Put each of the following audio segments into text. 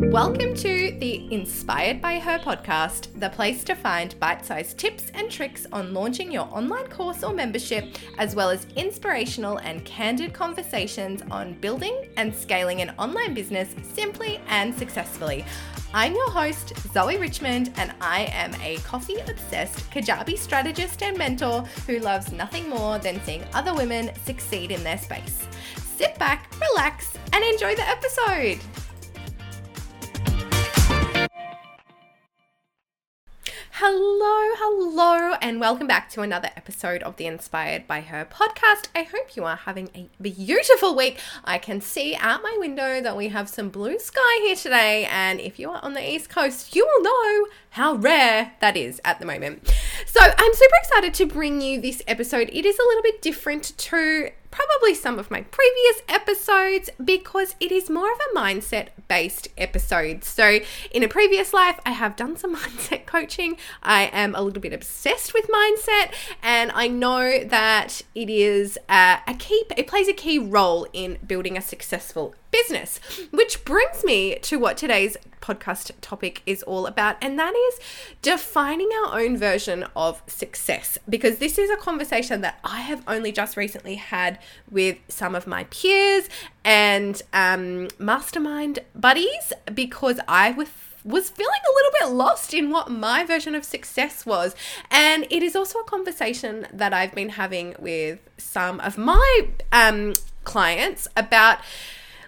Welcome to the Inspired by Her podcast, the place to find bite sized tips and tricks on launching your online course or membership, as well as inspirational and candid conversations on building and scaling an online business simply and successfully. I'm your host, Zoe Richmond, and I am a coffee obsessed Kajabi strategist and mentor who loves nothing more than seeing other women succeed in their space. Sit back, relax, and enjoy the episode. Hello, hello, and welcome back to another episode of the Inspired by Her podcast. I hope you are having a beautiful week. I can see out my window that we have some blue sky here today, and if you are on the East Coast, you will know how rare that is at the moment. So, I'm super excited to bring you this episode. It is a little bit different to probably some of my previous episodes because it is more of a mindset based episode. So, in a previous life, I have done some mindset coaching. I am a little bit obsessed with mindset, and I know that it is a, a key, it plays a key role in building a successful business. Which brings me to what today's podcast topic is all about, and that is defining our own version of success. Because this is a conversation that I have only just recently had with some of my peers and um, mastermind buddies because I was was feeling a little bit lost in what my version of success was. And it is also a conversation that I've been having with some of my um, clients about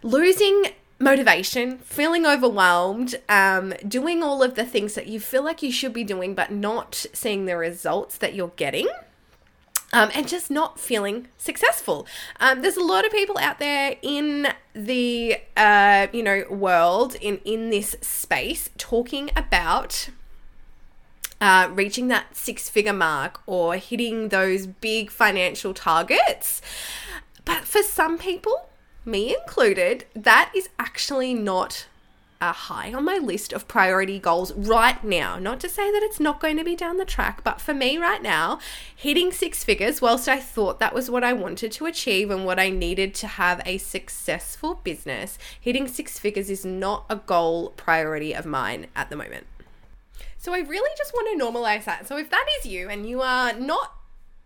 losing motivation, feeling overwhelmed, um, doing all of the things that you feel like you should be doing, but not seeing the results that you're getting. Um, and just not feeling successful. Um, there's a lot of people out there in the uh, you know world in in this space talking about uh, reaching that six figure mark or hitting those big financial targets. But for some people, me included, that is actually not a high on my list of priority goals right now. Not to say that it's not going to be down the track, but for me right now, hitting six figures, whilst I thought that was what I wanted to achieve and what I needed to have a successful business, hitting six figures is not a goal priority of mine at the moment. So I really just want to normalize that. So if that is you and you are not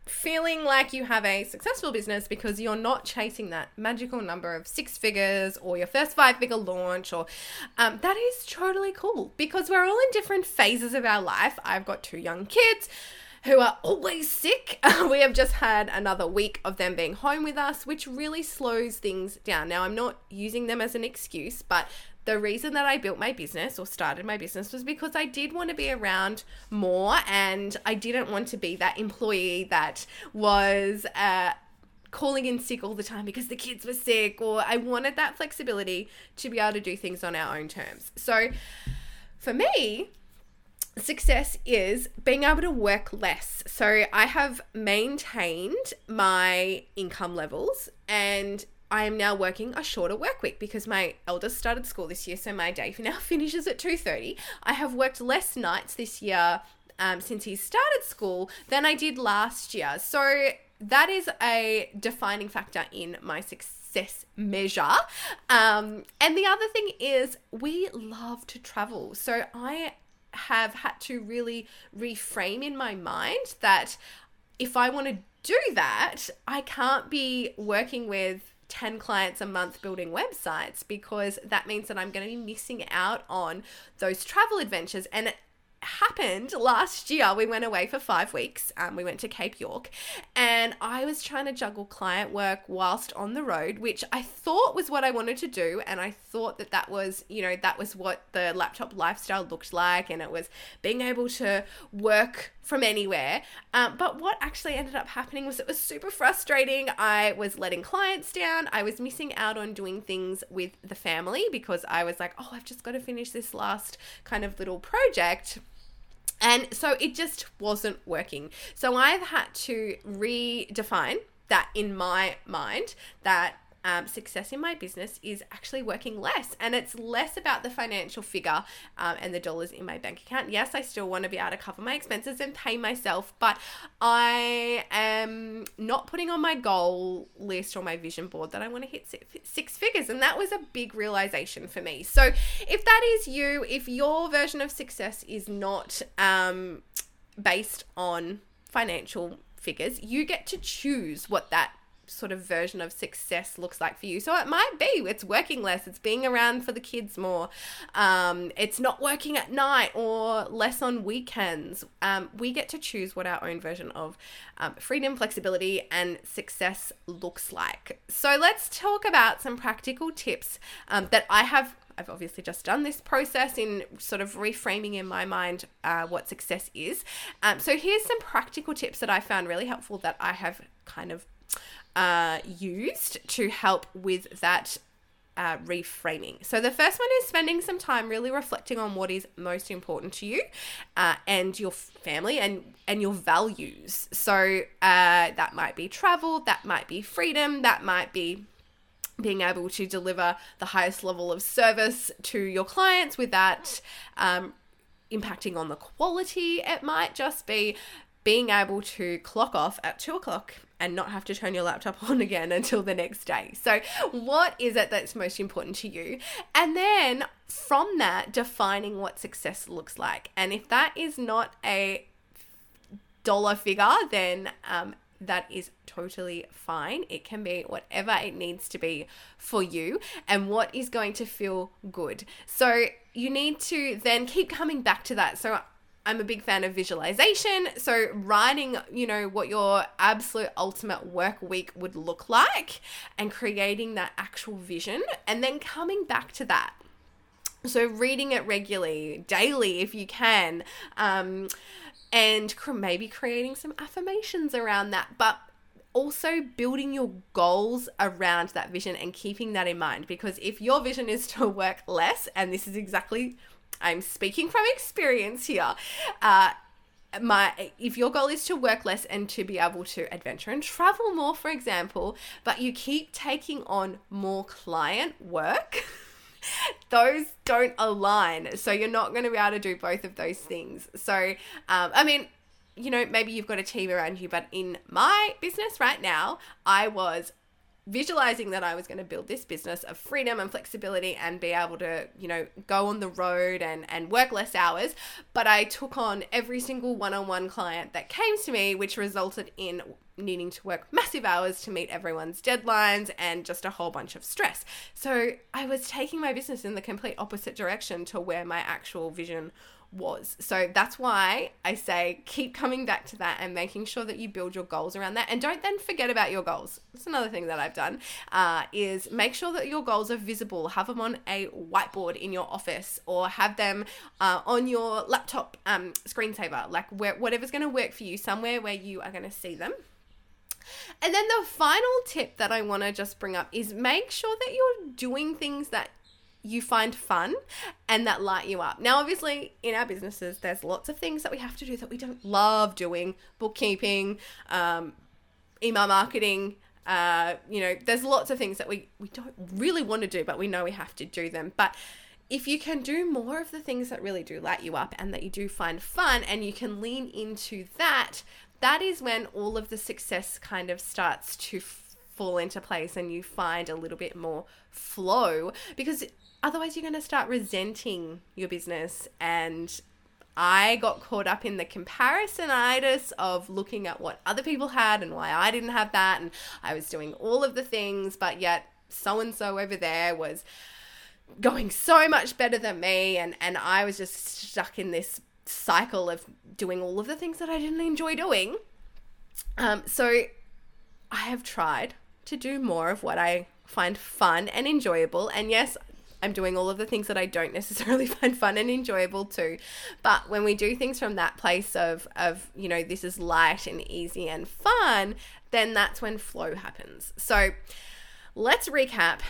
feeling like you have a successful business because you're not chasing that magical number of six figures or your first five figure launch or um, that is totally cool because we're all in different phases of our life i've got two young kids who are always sick. we have just had another week of them being home with us, which really slows things down. Now, I'm not using them as an excuse, but the reason that I built my business or started my business was because I did want to be around more and I didn't want to be that employee that was uh, calling in sick all the time because the kids were sick, or I wanted that flexibility to be able to do things on our own terms. So for me, success is being able to work less. So I have maintained my income levels and I am now working a shorter work week because my eldest started school this year, so my day for now finishes at 2:30. I have worked less nights this year um, since he started school than I did last year. So that is a defining factor in my success measure. Um, and the other thing is, we love to travel. So I have had to really reframe in my mind that if I want to do that, I can't be working with 10 clients a month building websites because that means that I'm going to be missing out on those travel adventures. And it happened last year. We went away for five weeks. Um, we went to Cape York, and I was trying to juggle client work whilst on the road, which I thought was what I wanted to do, and I thought that that was, you know, that was what the laptop lifestyle looked like, and it was being able to work from anywhere. Um, but what actually ended up happening was it was super frustrating. I was letting clients down. I was missing out on doing things with the family because I was like, oh, I've just got to finish this last kind of little project. And so it just wasn't working. So I've had to redefine that in my mind that um, success in my business is actually working less. And it's less about the financial figure um, and the dollars in my bank account. Yes, I still want to be able to cover my expenses and pay myself, but I am not putting on my goal list or my vision board that I want to hit six figures. And that was a big realization for me. So if that is you, if your version of success is not um, based on financial figures, you get to choose what that sort of version of success looks like for you. So it might be it's working less, it's being around for the kids more, um, it's not working at night or less on weekends. Um, we get to choose what our own version of um, freedom, flexibility, and success looks like. So let's talk about some practical tips um, that I have I've obviously just done this process in sort of reframing in my mind uh, what success is. Um, so here's some practical tips that I found really helpful that I have kind of used to help with that uh, reframing. So the first one is spending some time really reflecting on what is most important to you uh, and your family and and your values. So uh, that might be travel, that might be freedom, that might be being able to deliver the highest level of service to your clients without um, impacting on the quality. It might just be being able to clock off at two o'clock and not have to turn your laptop on again until the next day. So, what is it that's most important to you? And then from that, defining what success looks like. And if that is not a dollar figure, then um, that is totally fine. It can be whatever it needs to be for you and what is going to feel good. So you need to then keep coming back to that. So I'm a big fan of visualization. So, writing, you know, what your absolute ultimate work week would look like and creating that actual vision and then coming back to that. So, reading it regularly, daily, if you can, um, and maybe creating some affirmations around that. But also building your goals around that vision and keeping that in mind because if your vision is to work less and this is exactly I'm speaking from experience here. Uh, my if your goal is to work less and to be able to adventure and travel more for example but you keep taking on more client work those don't align so you're not going to be able to do both of those things so um, i mean you know maybe you've got a team around you but in my business right now i was visualizing that I was going to build this business of freedom and flexibility and be able to, you know, go on the road and, and work less hours. But I took on every single one on one client that came to me, which resulted in needing to work massive hours to meet everyone's deadlines and just a whole bunch of stress. So I was taking my business in the complete opposite direction to where my actual vision was. So that's why I say keep coming back to that and making sure that you build your goals around that. And don't then forget about your goals. That's another thing that I've done uh, is make sure that your goals are visible. Have them on a whiteboard in your office or have them uh, on your laptop um, screensaver, like where, whatever's going to work for you, somewhere where you are going to see them. And then the final tip that I want to just bring up is make sure that you're doing things that you find fun and that light you up. Now, obviously, in our businesses, there's lots of things that we have to do that we don't love doing bookkeeping, um, email marketing. Uh, you know, there's lots of things that we, we don't really want to do, but we know we have to do them. But if you can do more of the things that really do light you up and that you do find fun and you can lean into that, that is when all of the success kind of starts to fall into place and you find a little bit more flow because Otherwise, you're going to start resenting your business. And I got caught up in the comparisonitis of looking at what other people had and why I didn't have that. And I was doing all of the things, but yet so and so over there was going so much better than me. And, and I was just stuck in this cycle of doing all of the things that I didn't enjoy doing. Um, so I have tried to do more of what I find fun and enjoyable. And yes, I'm doing all of the things that I don't necessarily find fun and enjoyable too. But when we do things from that place of of, you know, this is light and easy and fun, then that's when flow happens. So, let's recap.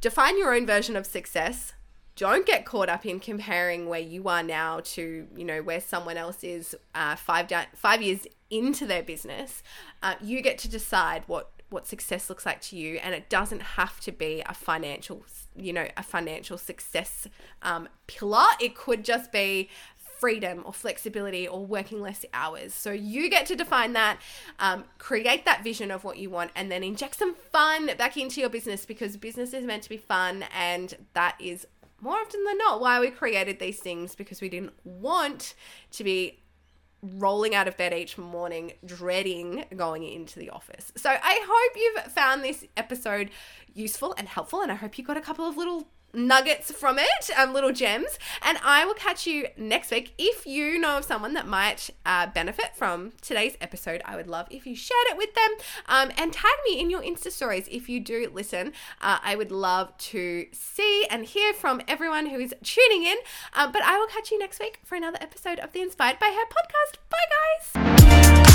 Define your own version of success. Don't get caught up in comparing where you are now to, you know, where someone else is uh, five, five years into their business. Uh, you get to decide what what success looks like to you and it doesn't have to be a financial you know a financial success um, pillar it could just be freedom or flexibility or working less hours. So you get to define that, um, create that vision of what you want, and then inject some fun back into your business because business is meant to be fun, and that is more often than not why we created these things because we didn't want to be rolling out of bed each morning dreading going into the office. So I hope you've found this episode useful and helpful and I hope you got a couple of little nuggets from it, um, little gems. And I will catch you next week. If you know of someone that might uh, benefit from today's episode, I would love if you shared it with them um, and tag me in your Insta stories if you do listen. Uh, I would love to see and hear from everyone who is tuning in. Uh, but I will catch you next week for another episode of the Inspired by Her podcast. Bye, guys.